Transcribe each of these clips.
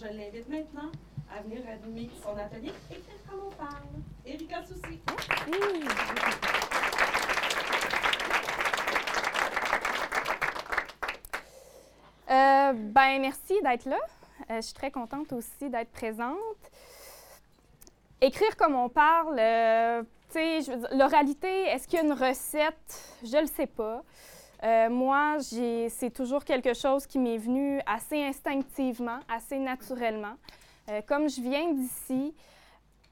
Je l'invite maintenant à venir animer son atelier Écrire comme on parle. Erika Soucy. Euh, ben, merci d'être là. Euh, je suis très contente aussi d'être présente. Écrire comme on parle, euh, tu sais, l'oralité, est-ce qu'il y a une recette? Je ne le sais pas. Euh, moi, c'est toujours quelque chose qui m'est venu assez instinctivement, assez naturellement. Euh, comme je viens d'ici,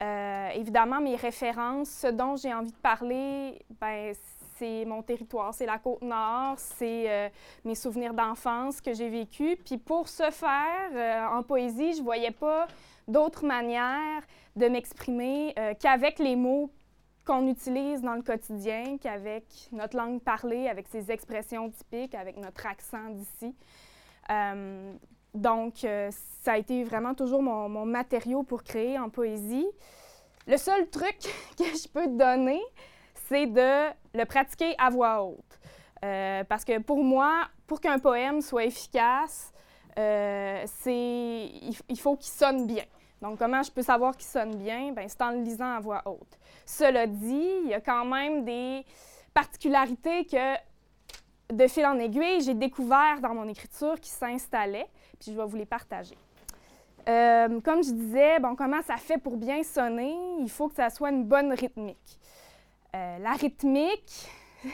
euh, évidemment, mes références, ce dont j'ai envie de parler, ben, c'est mon territoire, c'est la côte nord, c'est mes souvenirs d'enfance que j'ai vécu. Puis pour ce faire, en poésie, je voyais pas d'autre manière de m'exprimer qu'avec les mots qu'on utilise dans le quotidien, qu'avec notre langue parlée, avec ses expressions typiques, avec notre accent d'ici. Euh, donc, euh, ça a été vraiment toujours mon, matériau pour créer en poésie. Le seul truc que je peux te donner, c'est de le pratiquer à voix haute. Euh, parce que pour moi, pour qu'un poème soit efficace, il, il faut qu'il sonne bien. Donc, comment je peux savoir qu'il sonne bien? Ben, c'est en le lisant à voix haute. Cela dit, il y a quand même des particularités que, de fil en aiguille, j'ai découvert dans mon écriture qui s'installaient, puis je vais vous les partager. Euh, comme je disais, bon, comment ça fait pour bien sonner? Il faut que ça soit une bonne rythmique. Euh, la rythmique,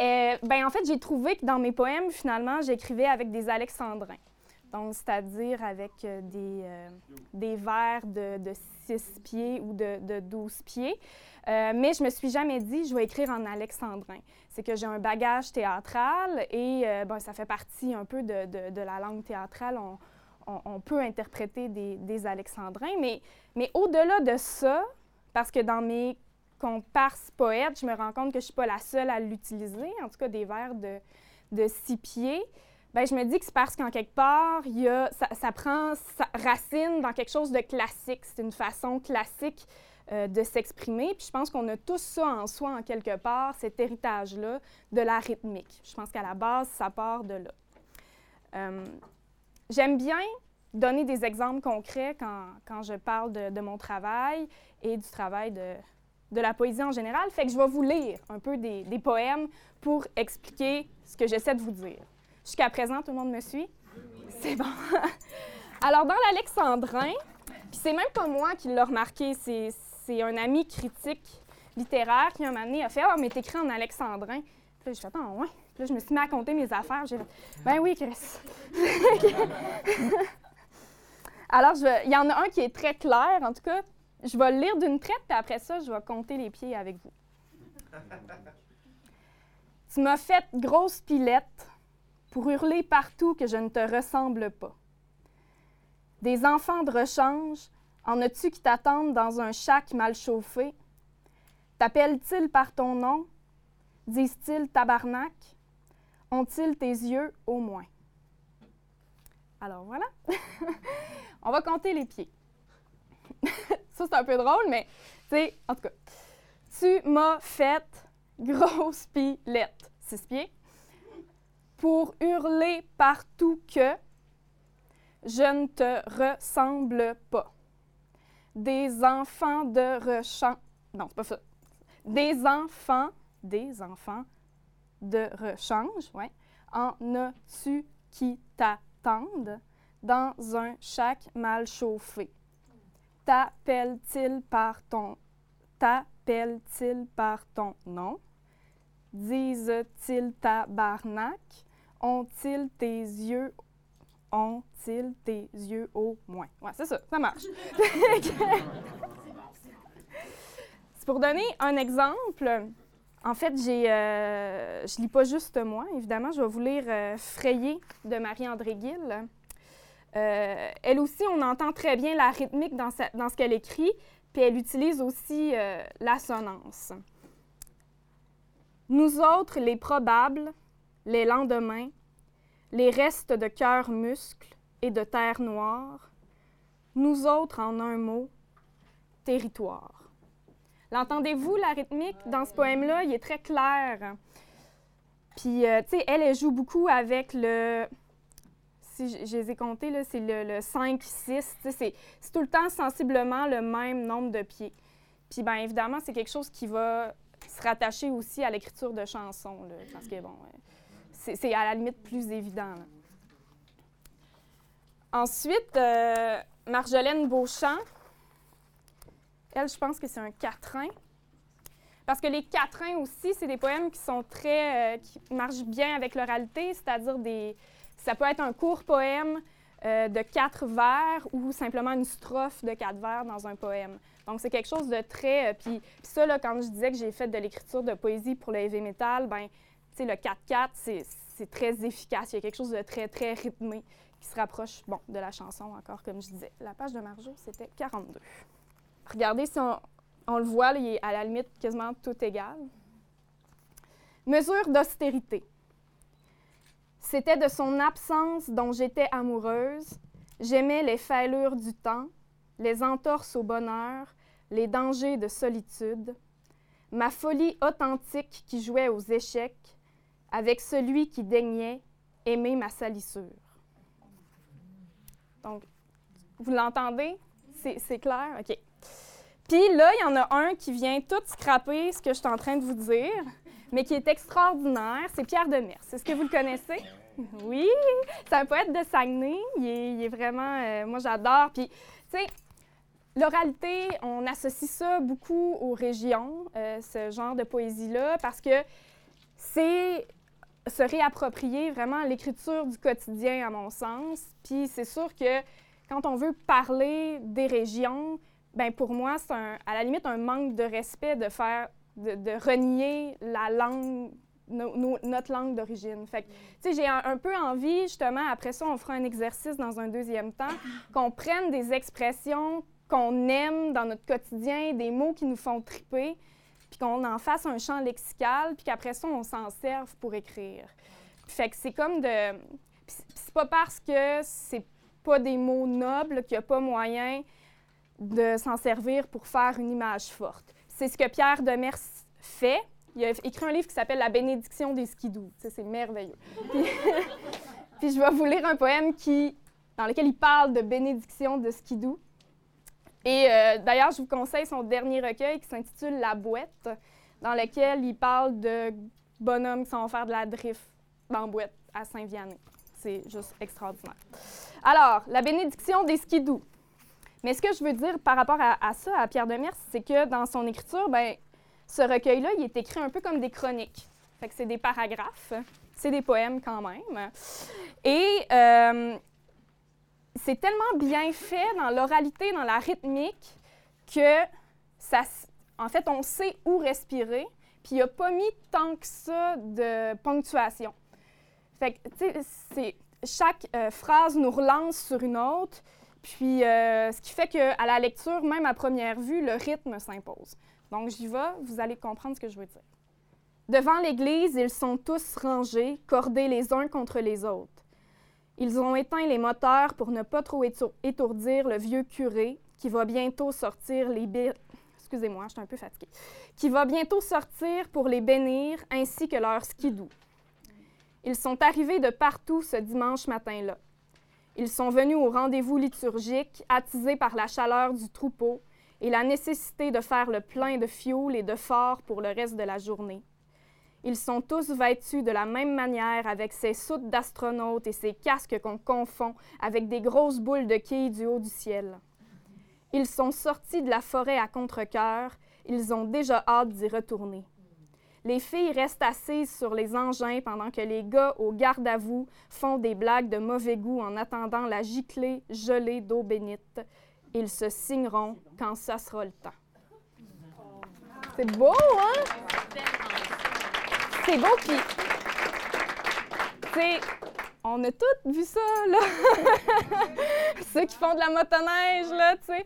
euh, ben, en fait, j'ai trouvé que dans mes poèmes, finalement, j'écrivais avec des alexandrins. Donc, c'est-à-dire avec euh, des, euh, des vers de, de 6 pieds ou de, de 12 pieds. Euh, mais je me suis jamais dit, je vais écrire en alexandrin. C'est que j'ai un bagage théâtral et euh, ben, ça fait partie un peu de, de- la langue théâtrale. On peut interpréter des, des alexandrins. Mais, mais au-delà de ça, parce que dans mes comparses poètes, je me rends compte que je ne suis pas la seule à l'utiliser, en tout cas des vers de, de six pieds. Ben, je me dis que c'est parce qu'en quelque part, il y a, ça, ça prend sa racine dans quelque chose de classique. C'est une façon classique euh, de s'exprimer. Puis je pense qu'on a tous ça en soi, en quelque part, cet héritage-là de la rythmique. Je pense qu'à la base, ça part de là. Euh, J'aime bien donner des exemples concrets quand, quand je parle de, de mon travail et du travail de, de la poésie en général. Fait que je vais vous lire un peu des, des poèmes pour expliquer ce que j'essaie de vous dire. Jusqu'à présent, tout le monde me suit? C'est bon. Alors, dans l'Alexandrin, puis c'est même pas moi qui l'ai remarqué, c'est, un ami critique littéraire qui, un moment donné, a fait « Ah, mais t'écris en alexandrin. » Puis là, j'ai fait « Attends, ouais. » Puis là, je me suis mis à compter mes affaires. J'ai fait « Ben oui, Chris. » Alors, il y en a un qui est très clair, en tout cas. Je vais le lire d'une traite, puis après ça, je vais compter les pieds avec vous. Tu m'as fait grosse pilette pour hurler partout que je ne te ressemble pas. Des enfants de rechange, en as-tu qui t'attendent dans un chac mal chauffé? T'appellent-ils par ton nom? Disent-ils tabarnak? Ont-ils tes yeux au moins? Alors voilà. On va compter les pieds. Ça, c'est un peu drôle, mais tu sais, en tout cas. Tu m'as fait grosse pilette, six pieds, pour hurler partout que je ne te ressemble pas. Des enfants de rechange. Non, c'est pas ça. Des enfants, des enfants de rechange, ouais. En as-tu qui t'attendent dans un chac mal chauffé? T'appelle-t-il par ton t'appelle-t-il par ton nom? Disent-ils tabarnak? Ont-ils tes yeux? Ont-ils tes yeux au moins? Ouais, c'est ça, ça marche. c'est pour donner un exemple. En fait, j'ai, euh, je lis pas juste moi, évidemment. Je vais vous lire euh, Frayé de Marie-André Gill. Euh, elle aussi, on entend très bien la rythmique dans, sa- dans ce qu'elle écrit, puis elle utilise aussi euh, l'assonance. Nous autres, les probables, les lendemains, les restes de cœur muscle et de terre noire, nous autres, en un mot, territoire. L'entendez-vous, la rythmique dans ce poème-là? Il est très clair. Puis, euh, tu sais, elle, elle joue beaucoup avec le. Si je, les ai comptés, c'est le, le 5, 6. tu sais, C'est c'est tout le temps sensiblement le même nombre de pieds. Puis, bien évidemment, c'est quelque chose qui va se rattacher aussi à l'écriture de chansons, là, parce que, bon, euh, c'est à la limite plus évident. Ensuite, euh, Marjolaine Beauchamp, elle, je pense que c'est un quatrain. Parce que les quatrains aussi, c'est des poèmes qui sont très. euh, qui marchent bien avec l'oralité, c'est-à-dire des. Ça peut être un court poème euh, de quatre vers ou simplement une strophe de quatre vers dans un poème. Donc, c'est quelque chose de très. puis, ça, là, quand je disais que j'ai fait de l'écriture de poésie pour le heavy metal, ben, le 4-4, c'est très efficace. Il y a quelque chose de très, très rythmé qui se rapproche, bon, de la chanson encore, comme je disais. La page de Marjo, c'était 42. Regardez si on, on le voit, il est à la limite quasiment tout égal. Mesure d'austérité. C'était de son absence dont j'étais amoureuse. J'aimais les fêlures du temps, les entorses au bonheur, les dangers de solitude. Ma folie authentique qui jouait aux échecs avec celui qui daignait aimer ma salissure. Donc, vous l'entendez? C'est clair? OK. Puis là, il y en a un qui vient tout scraper ce que je suis en train de vous dire, mais qui est extraordinaire. C'est Pierre Demers. Est-ce que vous le connaissez? Oui, c'est un poète de Saguenay. Il est, il est vraiment... euh, moi, j'adore. Puis, tu sais, l'oralité, on associe ça beaucoup aux régions, euh, ce genre de poésie-là, parce que c'est se réapproprier vraiment l'écriture du quotidien, à mon sens. Puis c'est sûr que quand on veut parler des régions, ben pour moi, c'est à la limite un manque de respect de faire, de, de renier la langue, no- no- notre langue d'origine. Fait que, tu sais, j'ai un, un peu envie, justement, après ça, on fera un exercice dans un deuxième temps, qu'on prenne des expressions qu'on aime dans notre quotidien, des mots qui nous font triper, qu'on en fasse un champ lexical, puis qu'après ça, on s'en serve pour écrire. Fait que c'est comme de... c'est- pas parce que c'est pas des mots nobles qu'il n'y a pas moyen de s'en servir pour faire une image forte. C'est ce que Pierre Demers fait. Il a écrit un livre qui s'appelle La bénédiction des sais, C'est merveilleux. Puis, je vais vous lire un poème qui, dans lequel il parle de bénédiction de skidoo. Et euh, d'ailleurs, je vous conseille son dernier recueil qui s'intitule La boîte, dans lequel il parle de bonhommes qui s'en vont faire de la drift en boîte à Saint-Vianney. C'est juste extraordinaire. Alors, la bénédiction des skidoo. Mais ce que je veux dire par rapport à, ça, à Pierre Demers, c'est que dans son écriture, ben, ce recueil-là, il est écrit un peu comme des chroniques. C'est des paragraphes, c'est des poèmes quand même. Et euh, c'est tellement bien fait dans l'oralité, dans la rythmique, que ça, en fait, on sait où respirer. Puis il n'a pas mis tant que ça de ponctuation. Fait que, tu sais, chaque euh, phrase nous relance sur une autre. Puis, euh, ce qui fait qu'à la lecture, même à première vue, le rythme s'impose. Donc, j'y vais, vous allez comprendre ce que je veux dire. Devant l'église, ils sont tous rangés, cordés les uns contre les autres. Ils ont éteint les moteurs pour ne pas trop étour- étourdir le vieux curé qui va bientôt sortir les Excusez-moi, un peu fatiguée. Qui va bientôt sortir pour les bénir ainsi que leur skidoo. Ils sont arrivés de partout ce dimanche matin-là. Ils sont venus au rendez-vous liturgique, attisés par la chaleur du troupeau et la nécessité de faire le plein de fioul et de fort pour le reste de la journée. Ils sont tous vêtus de la même manière avec ces soutes d'astronautes et ces casques qu'on confond avec des grosses boules de quilles du haut du ciel. Ils sont sortis de la forêt à contre-cœur. Ils ont déjà hâte d'y retourner. Les filles restent assises sur les engins pendant que les gars au garde à vous font des blagues de mauvais goût en attendant la giclée gelée d'eau bénite. Ils se signeront quand ça sera le temps. C'est beau, hein? C'est beau, puis... Tu sais, on a tous vu ça, là. Ceux qui font de la motoneige, là, tu sais.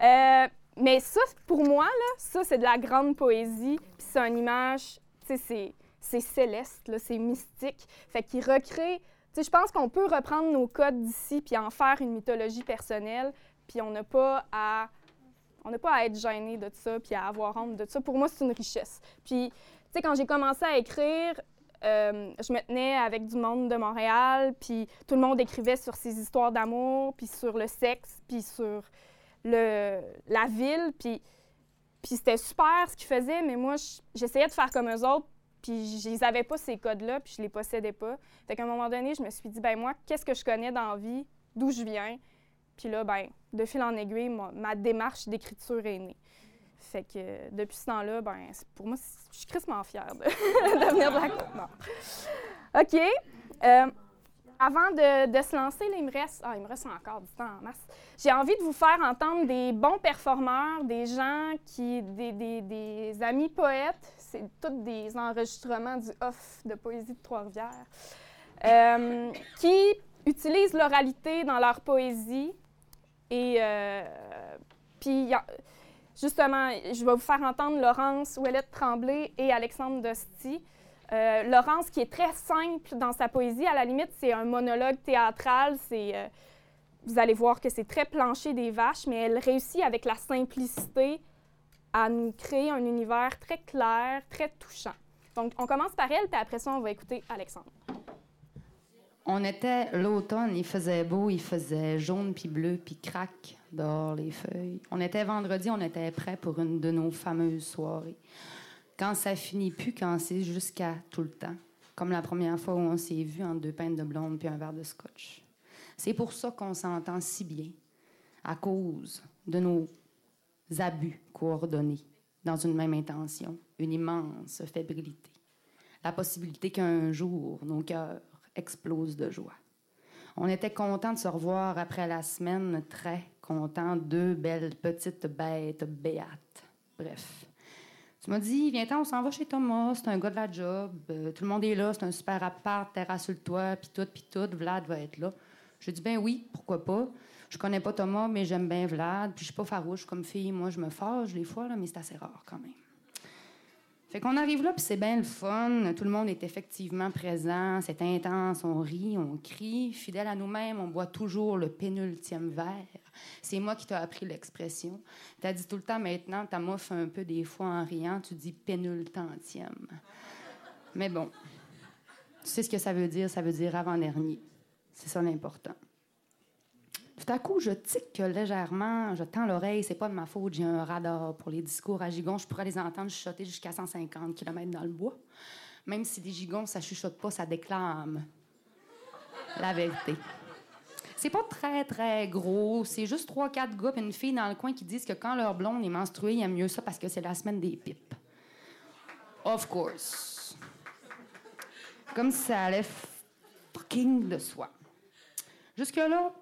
Euh, mais ça, pour moi, là, ça, c'est de la grande poésie. Puis c'est une image, tu sais, c'est, céleste, là, c'est mystique. Fait qu'il recrée... Tu sais, je pense qu'on peut reprendre nos codes d'ici puis en faire une mythologie personnelle. Puis on n'a pas à... On n'a pas à être gêné de ça puis à avoir honte de ça. Pour moi, c'est une richesse. Puis, sais, quand j'ai commencé à écrire, euh, je me tenais avec du monde de Montréal, puis tout le monde écrivait sur ses histoires d'amour, puis sur le sexe, puis sur le, la ville, puis, puis c'était super ce qu'ils faisaient, mais moi, j'essayais de faire comme eux autres, puis je n'avais pas ces codes-là, puis je les possédais pas. Fait qu'à un moment donné, je me suis dit, ben moi, qu'est-ce que je connais dans la vie, d'où je viens? Puis là, ben, de fil en aiguille, ma, démarche d'écriture est née. Fait que depuis ce temps-là, ben, pour moi, je suis crissement fière de, venir de la Côte. OK. Euh, avant de, se lancer, il, me reste, ah, il me reste encore du temps en masse. J'ai envie de vous faire entendre des bons performeurs, des gens qui, des, des amis poètes. C'est tous des enregistrements du off de Poésie de Trois-Rivières. Euh, qui utilisent l'oralité dans leur poésie et euh, puis, justement, je vais vous faire entendre Laurence Ouellette Tremblay et Alexandre Dosti. Euh, Laurence, qui est très simple dans sa poésie, à la limite, c'est un monologue théâtral. C'est, euh, vous allez voir que c'est très planché des vaches, mais elle réussit avec la simplicité à nous créer un univers très clair, très touchant. Donc, on commence par elle, puis après ça, on va écouter Alexandre. On était l'automne, il faisait beau, il faisait jaune puis bleu puis craque dehors les feuilles. On était vendredi, on était prêt pour une de nos fameuses soirées. Quand ça finit plus, quand c'est jusqu'à tout le temps. Comme la première fois où on s'est vu en deux pintes de blonde puis un verre de scotch. C'est pour ça qu'on s'entend si bien, à cause de nos abus coordonnés dans une même intention, une immense fébrilité. La possibilité qu'un jour, nos cœurs explose de joie. On était content de se revoir après la semaine, très content, deux belles petites bêtes béates. Bref. Tu m'as dit, viens-t'en, on s'en va chez Thomas, c'est un gars de la job, euh, tout le monde est là, c'est un super appart, terrasse sur le toit, puis tout, puis tout, Vlad va être là. Je dis, ben oui, pourquoi pas? Je connais pas Thomas, mais j'aime bien Vlad, puis je suis pas farouche comme fille, moi je me fâche des fois, là, mais c'est assez rare quand même. Fait qu'on arrive là, puis c'est bien le fun. Tout le monde est effectivement présent. C'est intense. On rit, on crie. Fidèle à nous-mêmes, on boit toujours le pénultième verre. C'est moi qui t'ai appris l'expression. Tu as dit tout le temps maintenant, ta mouffe un peu des fois en riant, tu dis pénultantième. Mais bon, tu sais ce que ça veut dire? Ça veut dire avant-dernier. C'est ça l'important. Tout à coup, je tique légèrement, je tends l'oreille, c'est pas de ma faute, j'ai un radar pour les discours à gigons, je pourrais les entendre chuchoter jusqu'à 150 km dans le bois. Même si des gigons, ça chuchote pas, ça déclame la vérité. C'est pas très, très gros. C'est juste trois, quatre gars et une fille dans le coin qui disent que quand leur blonde est menstruée, ils aiment mieux ça parce que c'est la semaine des pipes. Of course. Comme si ça allait fucking de soi. Jusque-là,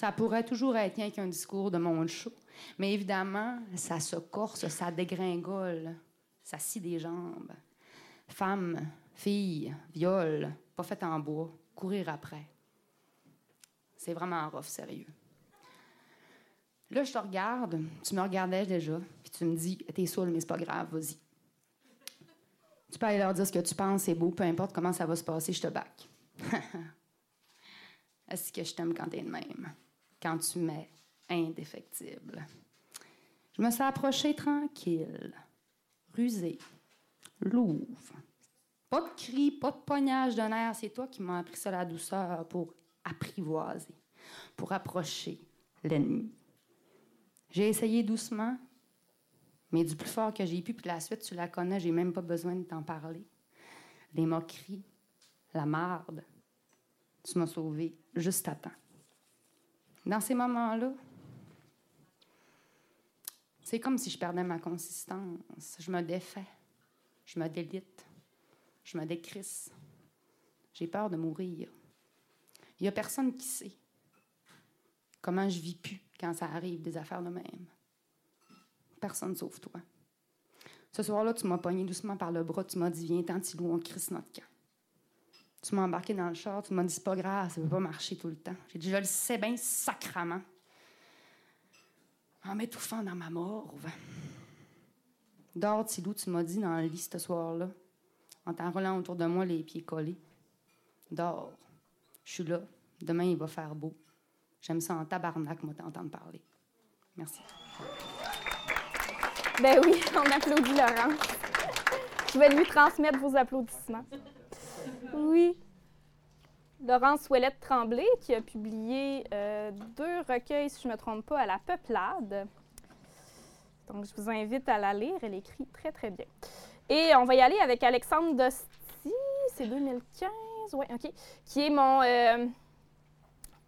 ça pourrait toujours être qu'un discours de monde chaud. Mais évidemment, ça se corse, ça dégringole, ça scie des jambes. Femme, fille, viol, pas fait en bois, courir après. C'est vraiment rough, sérieux. Là, je te regarde, tu me regardais déjà, puis tu me dis, t'es saoul, mais c'est pas grave, vas-y. Tu peux aller leur dire ce que tu penses, c'est beau, peu importe comment ça va se passer, je te back. Est-ce que je t'aime quand t'es de même? Quand tu m'es indéfectible. Je me suis approchée tranquille, rusée, louve. Pas de cris, pas de pognage de nerfs. C'est toi qui m'as appris ça la douceur pour apprivoiser, pour approcher l'ennemi. J'ai essayé doucement, mais du plus fort que j'ai pu, puis la suite, tu la connais, j'ai même pas besoin de t'en parler. Les moqueries, la marde, tu m'as sauvé juste à temps. Dans ces moments-là, c'est comme si je perdais ma consistance. Je me défais, je me délite, je me décrisse. J'ai peur de mourir. Il n'y a personne qui sait comment je vis plus quand ça arrive des affaires de même. Personne sauf toi. Ce soir-là, tu m'as pogné doucement par le bras, tu m'as dit Viens, Tantilou, on crisse notre camp. Tu m'as embarqué dans le char, tu m'as dit c'est pas grave, ça peut pas marcher tout le temps. J'ai dit je le sais bien sacrament. En m'étouffant dans ma morve. Dors, Tilou, tu m'as dit dans le lit ce soir-là, en t'enroulant autour de moi les pieds collés. Dors. Je suis là. Demain, il va faire beau. J'aime ça en tabarnak, moi, t'entendre parler. Merci. Ben oui, on applaudit Laurent. Je vais lui transmettre vos applaudissements. Oui. Laurence Ouellette Tremblay, qui a publié euh, deux recueils, si je ne me trompe pas, à la Peuplade. Donc, je vous invite à la lire. Elle écrit très, très bien. Et on va y aller avec Alexandre Dosti, c'est 2015, oui, OK, qui est mon, euh,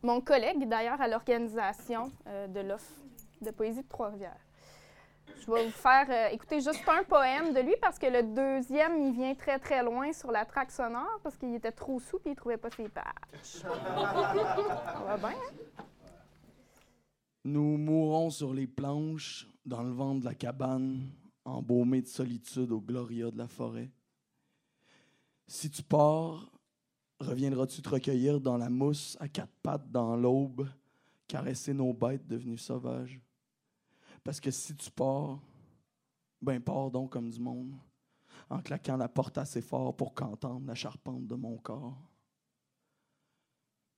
mon collègue, d'ailleurs, à l'organisation euh, de l'offre de poésie de Trois-Rivières. Je vais vous faire euh, écouter juste un poème de lui parce que le deuxième, il vient très, très loin sur la traque sonore parce qu'il était trop sous et il trouvait pas ses pages. Ça va bien, hein? Nous mourons sur les planches, dans le vent de la cabane, embaumés de solitude au gloria de la forêt. Si tu pars, reviendras-tu te recueillir dans la mousse à quatre pattes dans l'aube, caresser nos bêtes devenues sauvages? Parce que si tu pars, ben pars donc comme du monde, en claquant la porte assez fort pour qu'entende la charpente de mon corps.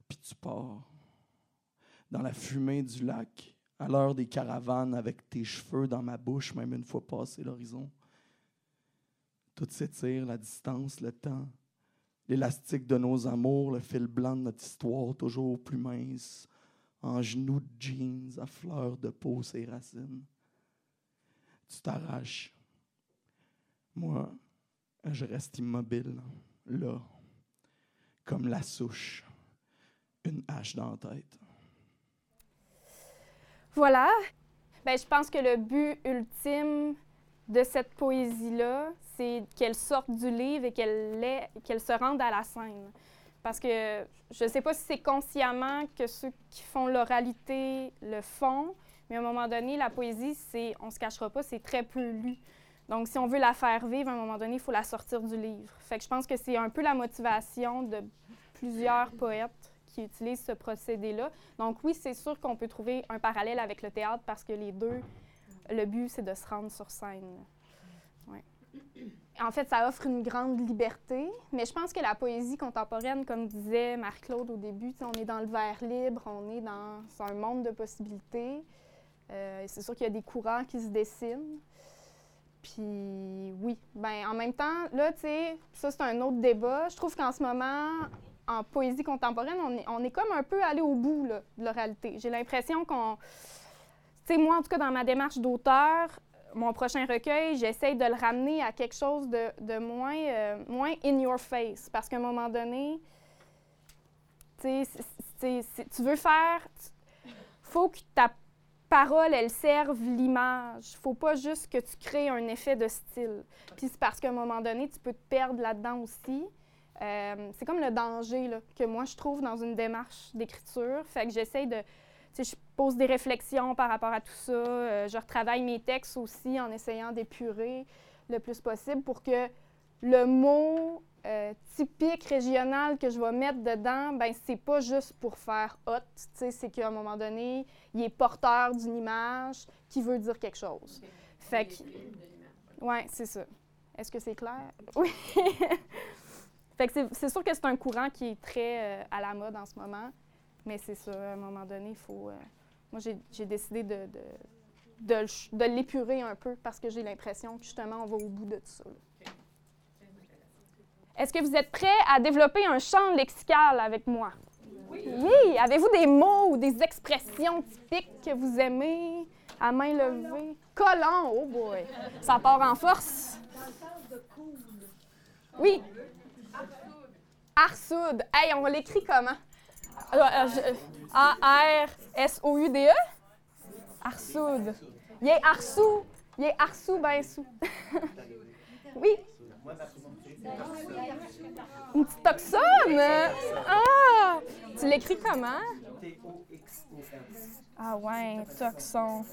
Puis tu pars, dans la fumée du lac, à l'heure des caravanes, avec tes cheveux dans ma bouche, même une fois passé l'horizon. Tout s'étire, la distance, le temps, l'élastique de nos amours, le fil blanc de notre histoire, toujours plus mince, en genoux de jeans, à fleurs de peau, ses racines. Tu t'arraches. Moi, je reste immobile, là, comme la souche, une hache dans la tête. Voilà. Ben, je pense que le but ultime de cette poésie-là, c'est qu'elle sorte du livre et qu'elle se rende à la scène. Parce que je ne sais pas si c'est consciemment que ceux qui font l'oralité le font, mais à un moment donné, la poésie, c'est, on se cachera pas, c'est très peu lu. Donc, si on veut la faire vivre, à un moment donné, il faut la sortir du livre. Fait que je pense que c'est un peu la motivation de plusieurs poètes qui utilisent ce procédé-là. Donc, oui, c'est sûr qu'on peut trouver un parallèle avec le théâtre parce que les deux, le but, c'est de se rendre sur scène. Ouais. En fait, ça offre une grande liberté, mais je pense que la poésie contemporaine, comme disait Marc-Claude au début, on est dans le verre libre, on est dans un monde de possibilités. Euh, c'est sûr qu'il y a des courants qui se dessinent. Puis oui, ben en même temps, là, tu sais, ça c'est un autre débat. Je trouve qu'en ce moment, en poésie contemporaine, on est, on est comme un peu allé au bout là, de la réalité. J'ai l'impression qu'on... Tu sais, moi, en tout cas, dans ma démarche d'auteur, mon prochain recueil, j'essaye de le ramener à quelque chose de, moins, euh, moins in your face. Parce qu'à un moment donné, tu veux faire. faut que ta parole, elle serve l'image. faut pas juste que tu crées un effet de style. Puis c'est parce qu'à un moment donné, tu peux te perdre là-dedans aussi. Euh, c'est comme le danger que moi, je trouve dans une démarche d'écriture. Fait que j'essaye de je pose des réflexions par rapport à tout ça. Euh, je retravaille mes textes aussi en essayant d'épurer le plus possible pour que le mot euh, typique régional que je vais mettre dedans, ben c'est pas juste pour faire hot, c'est qu'à un moment donné, il est porteur d'une image qui veut dire quelque chose. Fait que, ouais, c'est ça. Est-ce que c'est clair? Oui. fait que c'est sûr que c'est un courant qui est très euh, à la mode en ce moment. Mais c'est ça, à un moment donné, il faut. Euh, moi, j'ai décidé de, de, de, l'épurer un peu parce que j'ai l'impression que justement, on va au bout de tout ça. Est-ce que vous êtes prêts à développer un champ lexical avec moi? Oui. oui. Avez-vous des mots ou des expressions typiques que vous aimez à main levée? Collant, oh boy! Ça part en force. Oui. Arsoud. Hey, on l'écrit comment? A-R-S-O-U-D-E? Arsoud. Il est Arsou. Il est Arsou, ben sous. oui. Une petite toxone? Ah! Tu l'écris comment? Ah ouais, toxon.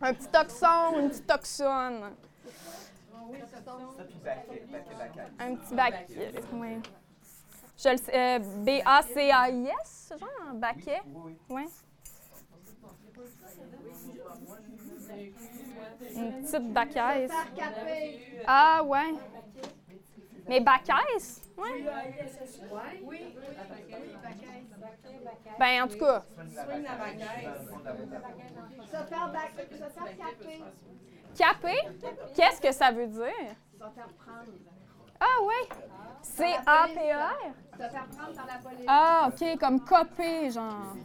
Un petit toxon, une petite toxone. Un petit bac. Oui. Je le sais. Euh, B-A-C-A-I-S, genre, baquet? Oui. Ouais. Une petite baquaise. Ah, ouais. Mais baquaise? Ouais. Oui. Ben, en tout cas. Se faire capé. Capé? Qu'est-ce que ça veut dire? Ah ouais? C-A-P-E-R? Se faire prendre par la police. Ah, OK, comme coper, genre.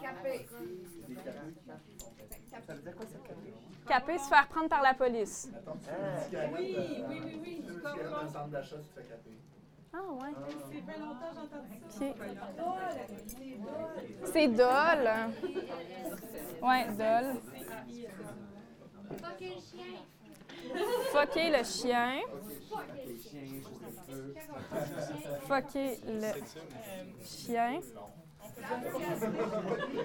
Caper. Caper, se faire prendre par la police. Oui, oui, oui, oui. Comme, un centre d'achat, tu te fais caper. Ah ouais. c'est fait longtemps j'ai entendu ça. C'est dol. Ouais, dol. Fucker le chien. Fucker le chien. Fucker le chien.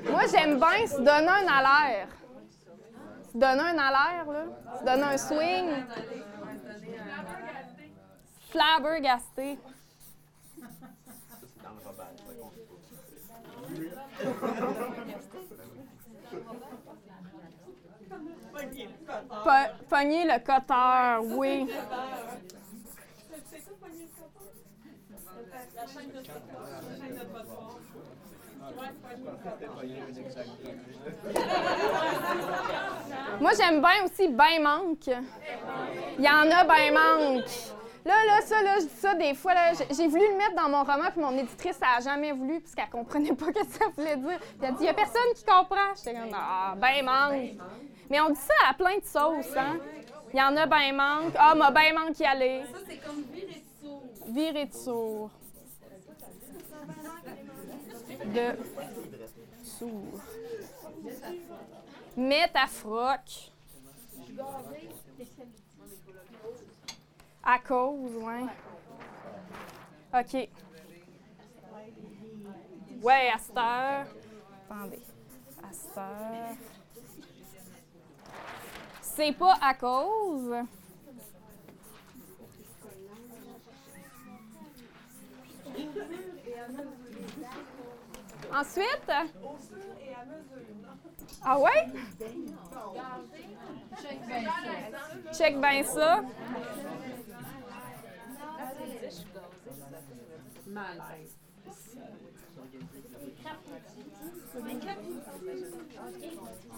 Moi, j'aime bien se donner un alaire. Se donner un alaire, là. Se donner un swing. Flabbergasté. Po- Pogner le coteur, oui. Moi, j'aime bien aussi ben manque. Il y en a ben manque. Là, là, ça, là, je dis ça des fois. j'ai- voulu le mettre dans mon roman, puis mon éditrice, elle n'a jamais voulu, parce qu'elle comprenait pas ce que ça voulait dire. Puis elle a dit, il n'y a personne qui comprend. J'étais comme, ah, ben manque. Mais on dit ça à plein de sauces, hein? Il y en a ben manque. Ah, m'a ben manque y aller. Ça, c'est comme virer de sourd. Virer de sourd. De sourd. Mets ta froc. À cause, ouais. OK. Ouais, à cette heure. Attendez. À cette heure. C'est pas à cause. Ensuite? Ah ouais? Check bien ça.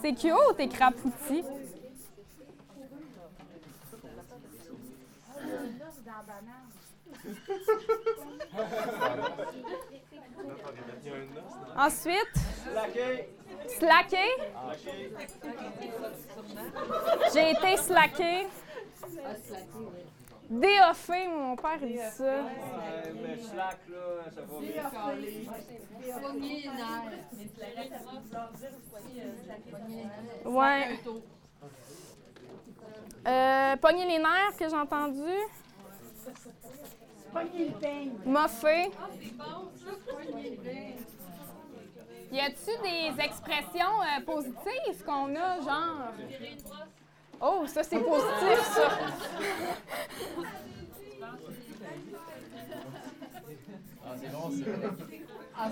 C'est cute, tes crapoutis. Ensuite, slacker. J'ai été slacké. Déoffé, mon père il dit ça. Ouais, mais slack, là, ça va bien. Ouais. Euh, pogner les nerfs que j'ai entendu. Moffé. Y a-tu des expressions euh, positives qu'on a, genre? Oh, ça c'est positif, ça.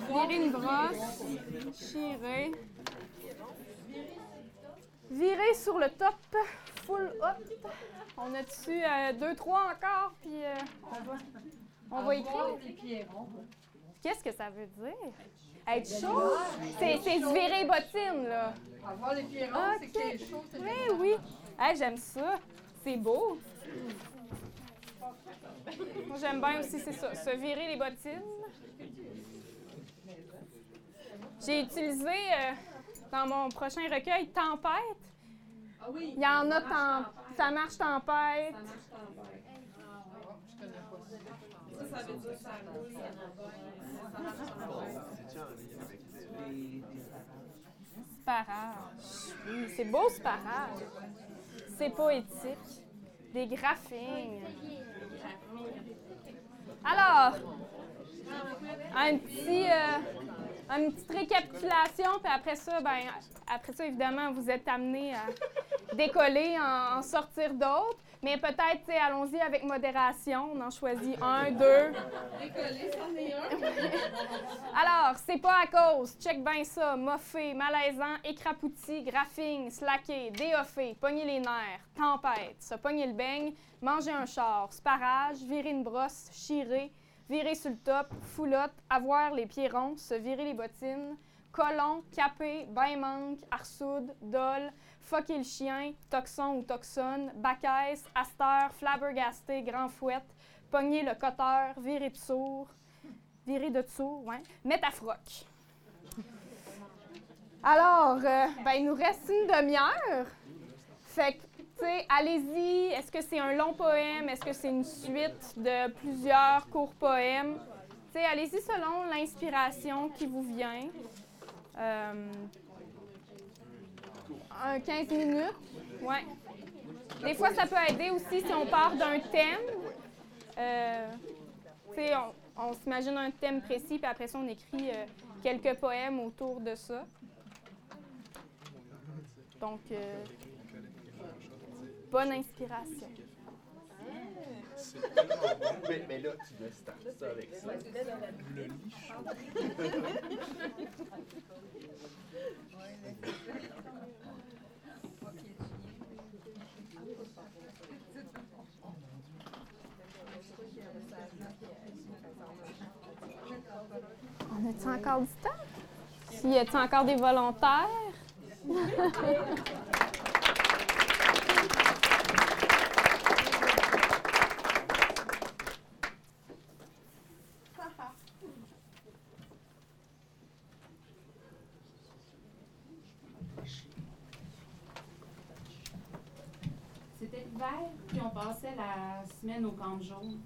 Virer une brosse. Chirer. Virer sur le top. Full. On a dessus euh, deux, trois encore, puis euh, on va, on va écrire. Qu'est-ce que ça veut dire? Être chaud? C'est c'est se virer bottine, là. Avoir les pieds ronds, c'est Ok. qu'il est chaud. c'est Oui, oui. Hey, j'aime ça. C'est beau. Moi, j'aime bien aussi, c'est ça, se virer les bottines. J'ai utilisé euh, dans mon prochain recueil Tempête. Ah oui. Il y en a tem- ça marche tempête. Ça marche tempête. Ça, ça veut dire ça roule, ça va bien. Ça marche tempête. Sparage. Oui, c'est beau, sparage. C'est poétique. Des graphines. Alors, un petit, euh, une petite récapitulation, puis après ça, ben, après ça, évidemment, vous êtes amené à décoller, en, en sortir d'autres. Mais peut-être, tu sais, allons-y avec modération. On en choisit un, deux. Décoller, c'en est un. Alors, c'est pas à cause. Check bien ça. Moffé, malaisant, écrapouti, graphing, slacké, déoffé, pogner les nerfs, tempête, se pogner le beigne, manger un char, sparage, virer une brosse, chirer, virer sur le top, foulotte, avoir les pieds ronds, se virer les bottines, colon, capé, bain manque, arsoude, dol, fucker le chien, toxon ou toxone, bacaisse, aster, flabbergasté, grand fouette, pogner le coteur, virer de sourd, virer de dessous, ouais, mettre ta froc. Alors, euh, ben, il nous reste une demi-heure. Fait que, allez-y. Est-ce que c'est un long poème? Est-ce que c'est une suite de plusieurs courts poèmes? Allez-y selon l'inspiration qui vous vient. Euh, un 15 minutes, ouais. Des fois, ça peut aider aussi si on part d'un thème. Euh, on, s'imagine un thème précis, puis après ça, on écrit euh, quelques poèmes autour de ça. Donc, bonne inspiration. Mais, mais là, tu dois starter ça avec ça. Le lit chaud. On a-tu encore du temps? Y a-tu encore des volontaires? Puis on passait la semaine au camp jaune.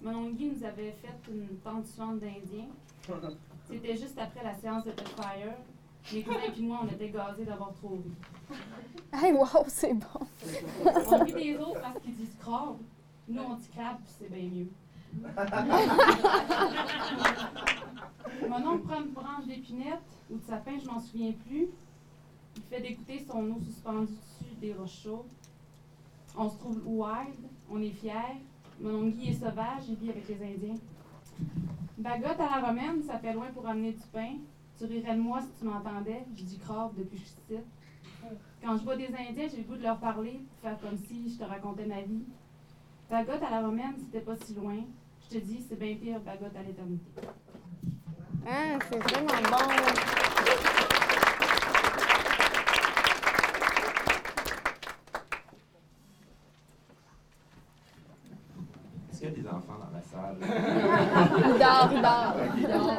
Mon oncle Guy nous avait fait une tente suivante d'Indiens. C'était juste après la séance de Pet Fire. Mes cousins et moi, on était gazés d'avoir trop ri. Hey, wow, c'est bon! On rit des autres parce qu'ils disent crabe. Nous, on dit crabe, puis c'est bien mieux. Mon oncle prend une branche d'épinette ou de sapin, je m'en souviens plus. Il fait d'écouter son eau suspendue dessus des roches chaudes. On se trouve wild, on est fiers. Mon oncle Guy est sauvage, il vit avec les Indiens. Bagotte à la romaine, ça fait loin pour amener du pain. Tu rirais de moi si tu m'entendais, je dis crabe depuis que je suis petite. Quand je vois des Indiens, j'ai le goût de leur parler, faire comme si je te racontais ma vie. Bagotte à la romaine, c'était pas si loin. Je te dis, c'est bien pire, bagotte à l'éternité. Hein, c'est vraiment bon! Est-ce qu'il y a des enfants dans la salle? Il dort, il dort.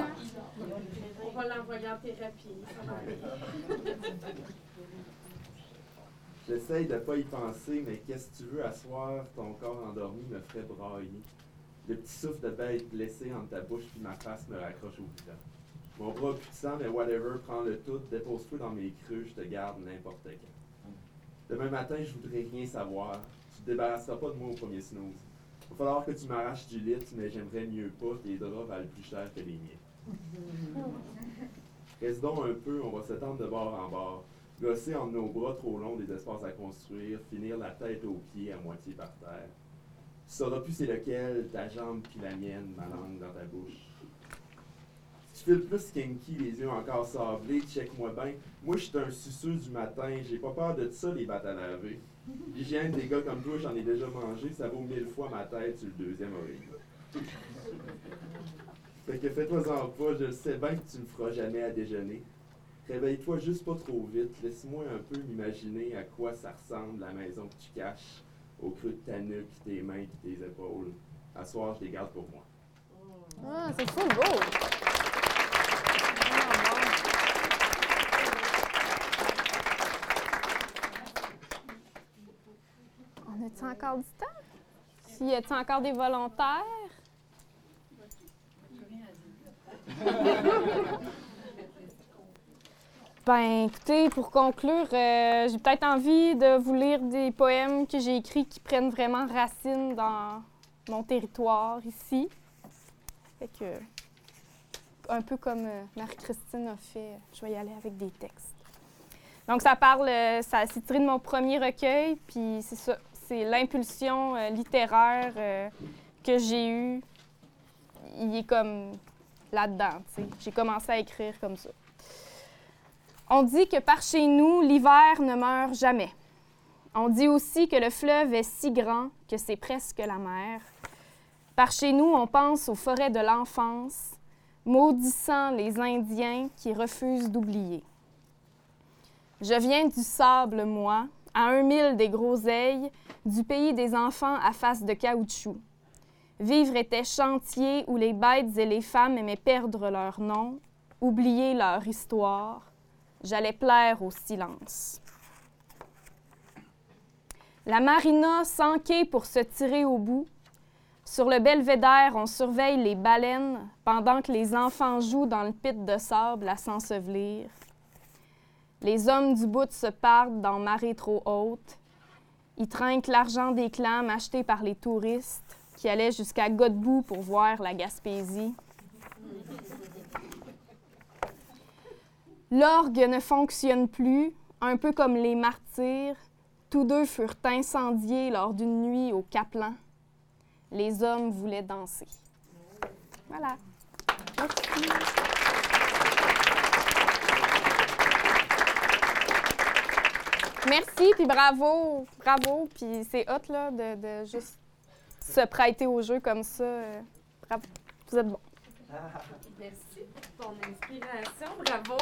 On va l'envoyer en thérapie. ça va aller. J'essaye de pas y penser, mais qu'est-ce que tu veux asseoir? Ton corps endormi me ferait brailler. Le petit souffle de bête blessé entre ta bouche puis ma face me raccroche au visage. Mon bras sang, mais whatever, prends le tout, dépose-toi dans mes creux, je te garde n'importe quand. Demain matin, je voudrais rien savoir. Tu te débarrasseras pas de moi au premier snooze. Va falloir que tu m'arraches du lit, mais j'aimerais mieux pas. Tes draps valent plus cher que les miens. Reste donc un peu, on va s'étendre de bord en bord. Gosser entre nos bras trop longs des espaces à construire, finir la tête aux pieds à moitié par terre. Tu sauras plus c'est lequel, ta jambe puis la mienne, ma langue dans ta bouche. Tu files plus kinky, les yeux encore sablés, check-moi bien. Moi, je suis un suceux du matin, j'ai pas peur de ça, les battes à laver. L'hygiène des gars comme toi, j'en ai déjà mangé, ça vaut mille fois ma tête sur le deuxième oreille. Fait que fais-toi-en pas, je sais bien que tu me feras jamais à déjeuner. Réveille-toi juste pas trop vite, laisse-moi un peu m'imaginer à quoi ça ressemble la maison que tu caches, au creux de ta nuque, tes mains et tes épaules. À soir, je les garde pour moi. Ah, c'est fou beau! On a-tu encore du temps? S'il y a-tu encore des volontaires? Ben, écoutez, pour conclure, euh, j'ai peut-être envie de vous lire des poèmes que j'ai écrits qui prennent vraiment racine dans mon territoire ici. Fait que, un peu comme euh, Marie-Christine a fait, je vais y aller avec des textes. Donc, ça parle, euh, ça c'est tiré de mon premier recueil, puis c'est ça, c'est l'impulsion littéraire que j'ai eue. Il est comme là-dedans. J'ai commencé à écrire comme ça. On dit que par chez nous, l'hiver ne meurt jamais. On dit aussi que le fleuve est si grand que c'est presque la mer. Par chez nous, on pense aux forêts de l'enfance, maudissant les Indiens qui refusent d'oublier. Je viens du sable, moi, à un mille des groseilles, du pays des enfants à face de caoutchouc. Vivre était chantier où les bêtes et les femmes aimaient perdre leur nom, oublier leur histoire. J'allais plaire au silence. La marina s'enquait pour se tirer au bout. Sur le belvédère, on surveille les baleines pendant que les enfants jouent dans le pit de sable à s'ensevelir. Les hommes du bout se partent dans marée trop haute. Ils trinquent l'argent des clames achetés par les touristes qui allaient jusqu'à Godbout pour voir la Gaspésie. L'orgue ne fonctionne plus, un peu comme les martyrs. Tous deux furent incendiés lors d'une nuit au Caplan. Les hommes voulaient danser. Voilà. Merci. Merci, puis bravo, bravo, puis c'est hot là de, de juste se prêter au jeu comme ça. euh, Bravo, vous êtes bon. Merci pour ton inspiration. Bravo.